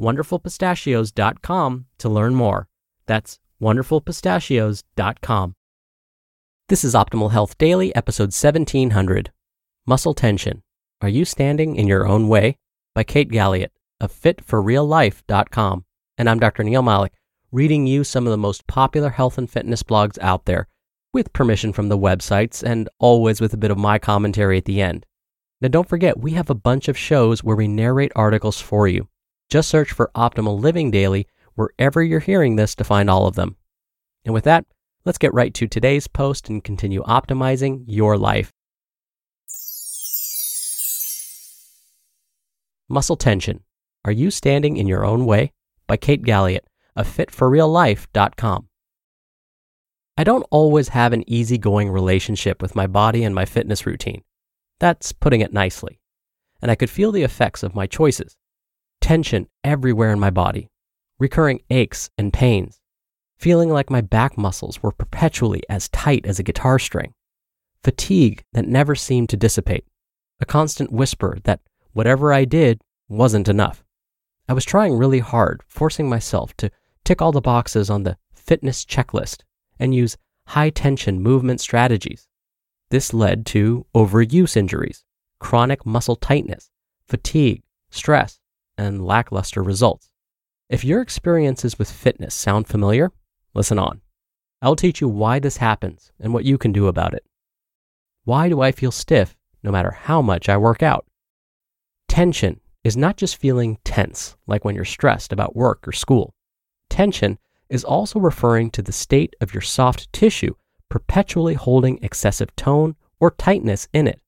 wonderfulpistachios.com to learn more. That's wonderfulpistachios.com. This is Optimal Health Daily, episode 1700 Muscle Tension. Are You Standing in Your Own Way? by Kate Galliett of fitforreallife.com. And I'm Dr. Neal Malik, reading you some of the most popular health and fitness blogs out there, with permission from the websites and always with a bit of my commentary at the end. Now, don't forget, we have a bunch of shows where we narrate articles for you. Just search for Optimal Living Daily wherever you're hearing this to find all of them. And with that, let's get right to today's post and continue optimizing your life. Muscle Tension Are You Standing in Your Own Way? by Kate Galliett of fitforreallife.com. I don't always have an easygoing relationship with my body and my fitness routine. That's putting it nicely. And I could feel the effects of my choices tension everywhere in my body, recurring aches and pains, feeling like my back muscles were perpetually as tight as a guitar string, fatigue that never seemed to dissipate, a constant whisper that whatever I did wasn't enough. I was trying really hard, forcing myself to tick all the boxes on the fitness checklist and use high tension movement strategies. This led to overuse injuries, chronic muscle tightness, fatigue, stress, and lackluster results. If your experiences with fitness sound familiar, listen on. I'll teach you why this happens and what you can do about it. Why do I feel stiff no matter how much I work out? Tension is not just feeling tense, like when you're stressed about work or school. Tension is also referring to the state of your soft tissue perpetually holding excessive tone or tightness in it.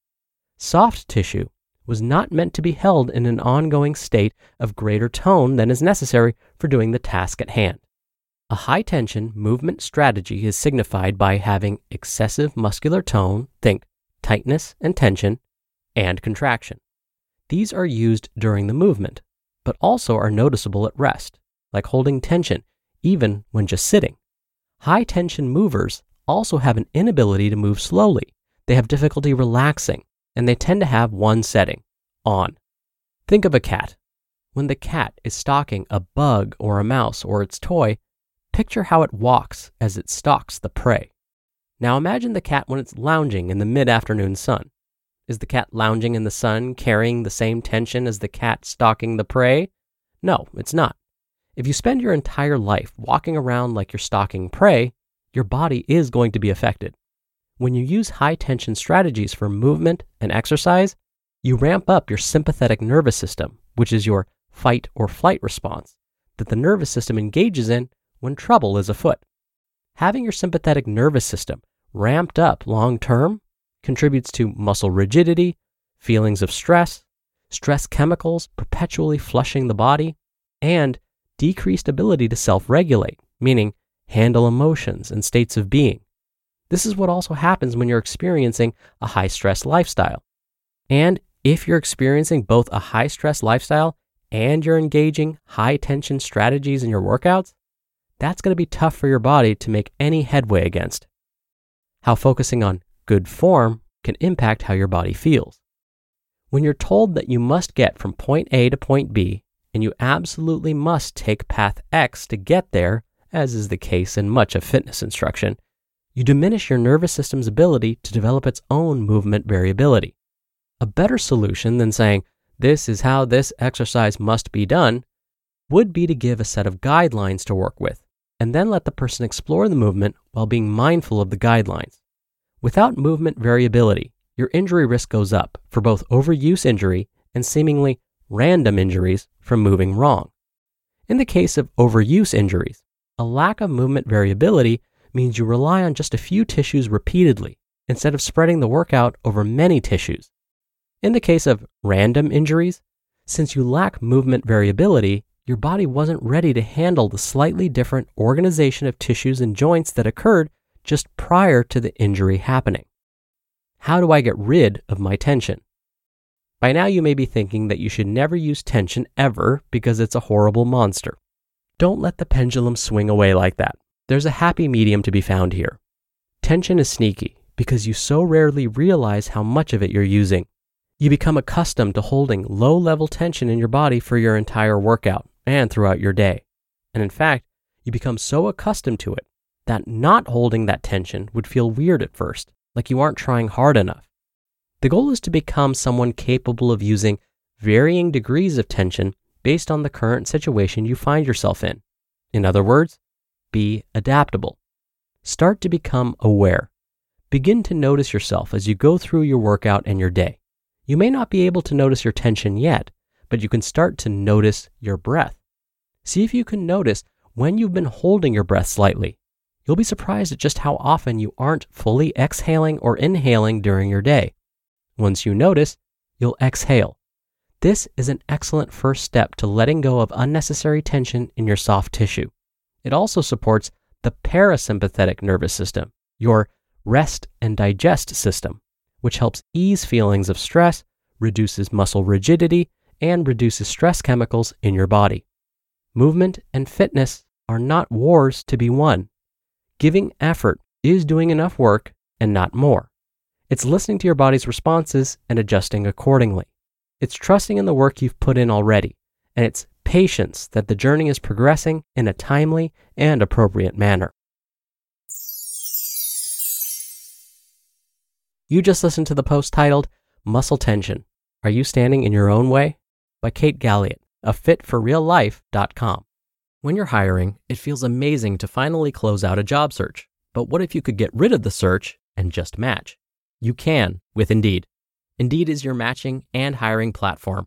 Soft tissue was not meant to be held in an ongoing state of greater tone than is necessary for doing the task at hand. A high tension movement strategy is signified by having excessive muscular tone, think tightness and tension, and contraction. These are used during the movement, but also are noticeable at rest, like holding tension even when just sitting. High tension movers also have an inability to move slowly. They have difficulty relaxing, and they tend to have one setting on. Think of a cat. When the cat is stalking a bug or a mouse or its toy, picture how it walks as it stalks the prey. Now imagine the cat when it's lounging in the mid afternoon sun. Is the cat lounging in the sun carrying the same tension as the cat stalking the prey? No, it's not. If you spend your entire life walking around like you're stalking prey, your body is going to be affected. When you use high tension strategies for movement and exercise, you ramp up your sympathetic nervous system, which is your fight or flight response that the nervous system engages in when trouble is afoot. Having your sympathetic nervous system ramped up long term contributes to muscle rigidity, feelings of stress, stress chemicals perpetually flushing the body, and decreased ability to self regulate, meaning handle emotions and states of being. This is what also happens when you're experiencing a high stress lifestyle. And if you're experiencing both a high stress lifestyle and you're engaging high tension strategies in your workouts, that's going to be tough for your body to make any headway against. How focusing on good form can impact how your body feels. When you're told that you must get from point A to point B, and you absolutely must take path X to get there, as is the case in much of fitness instruction, you diminish your nervous system's ability to develop its own movement variability. A better solution than saying, this is how this exercise must be done, would be to give a set of guidelines to work with, and then let the person explore the movement while being mindful of the guidelines. Without movement variability, your injury risk goes up for both overuse injury and seemingly random injuries from moving wrong. In the case of overuse injuries, a lack of movement variability means you rely on just a few tissues repeatedly instead of spreading the workout over many tissues. In the case of random injuries, since you lack movement variability, your body wasn't ready to handle the slightly different organization of tissues and joints that occurred just prior to the injury happening. How do I get rid of my tension? By now, you may be thinking that you should never use tension ever because it's a horrible monster. Don't let the pendulum swing away like that. There's a happy medium to be found here. Tension is sneaky because you so rarely realize how much of it you're using. You become accustomed to holding low level tension in your body for your entire workout and throughout your day. And in fact, you become so accustomed to it that not holding that tension would feel weird at first, like you aren't trying hard enough. The goal is to become someone capable of using varying degrees of tension based on the current situation you find yourself in. In other words, be adaptable. Start to become aware. Begin to notice yourself as you go through your workout and your day. You may not be able to notice your tension yet, but you can start to notice your breath. See if you can notice when you've been holding your breath slightly. You'll be surprised at just how often you aren't fully exhaling or inhaling during your day. Once you notice, you'll exhale. This is an excellent first step to letting go of unnecessary tension in your soft tissue. It also supports the parasympathetic nervous system, your rest and digest system, which helps ease feelings of stress, reduces muscle rigidity, and reduces stress chemicals in your body. Movement and fitness are not wars to be won. Giving effort is doing enough work and not more. It's listening to your body's responses and adjusting accordingly. It's trusting in the work you've put in already, and it's patience that the journey is progressing in a timely and appropriate manner. You just listened to the post titled Muscle Tension Are You Standing in Your Own Way? by Kate Galliett of fitforreallife.com. When you're hiring, it feels amazing to finally close out a job search. But what if you could get rid of the search and just match? You can with Indeed. Indeed is your matching and hiring platform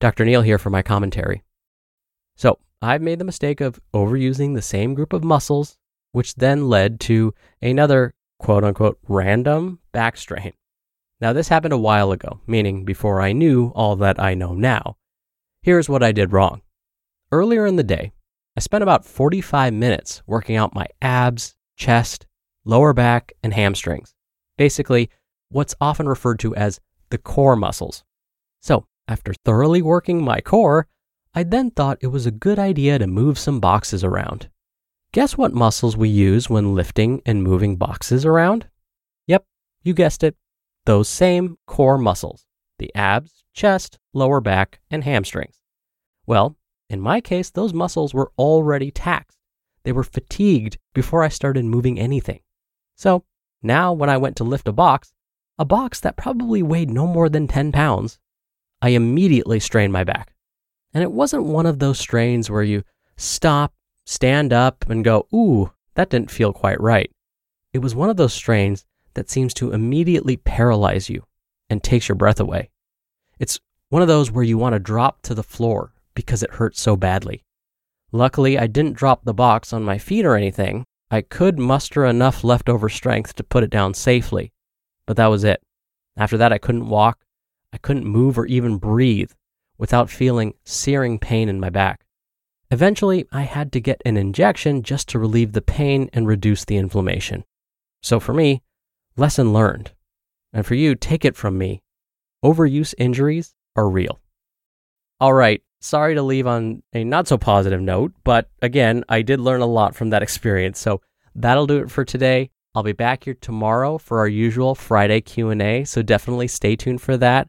Dr. Neal here for my commentary. So, I've made the mistake of overusing the same group of muscles, which then led to another quote unquote random back strain. Now, this happened a while ago, meaning before I knew all that I know now. Here's what I did wrong. Earlier in the day, I spent about 45 minutes working out my abs, chest, lower back, and hamstrings basically what's often referred to as the core muscles. So, after thoroughly working my core, I then thought it was a good idea to move some boxes around. Guess what muscles we use when lifting and moving boxes around? Yep, you guessed it. Those same core muscles the abs, chest, lower back, and hamstrings. Well, in my case, those muscles were already taxed. They were fatigued before I started moving anything. So now, when I went to lift a box, a box that probably weighed no more than 10 pounds, I immediately strained my back. And it wasn't one of those strains where you stop, stand up, and go, ooh, that didn't feel quite right. It was one of those strains that seems to immediately paralyze you and takes your breath away. It's one of those where you want to drop to the floor because it hurts so badly. Luckily, I didn't drop the box on my feet or anything. I could muster enough leftover strength to put it down safely, but that was it. After that, I couldn't walk, I couldn't move or even breathe without feeling searing pain in my back. Eventually, I had to get an injection just to relieve the pain and reduce the inflammation. So for me, lesson learned. And for you, take it from me. Overuse injuries are real. All right, sorry to leave on a not so positive note, but again, I did learn a lot from that experience. So that'll do it for today. I'll be back here tomorrow for our usual Friday Q&A, so definitely stay tuned for that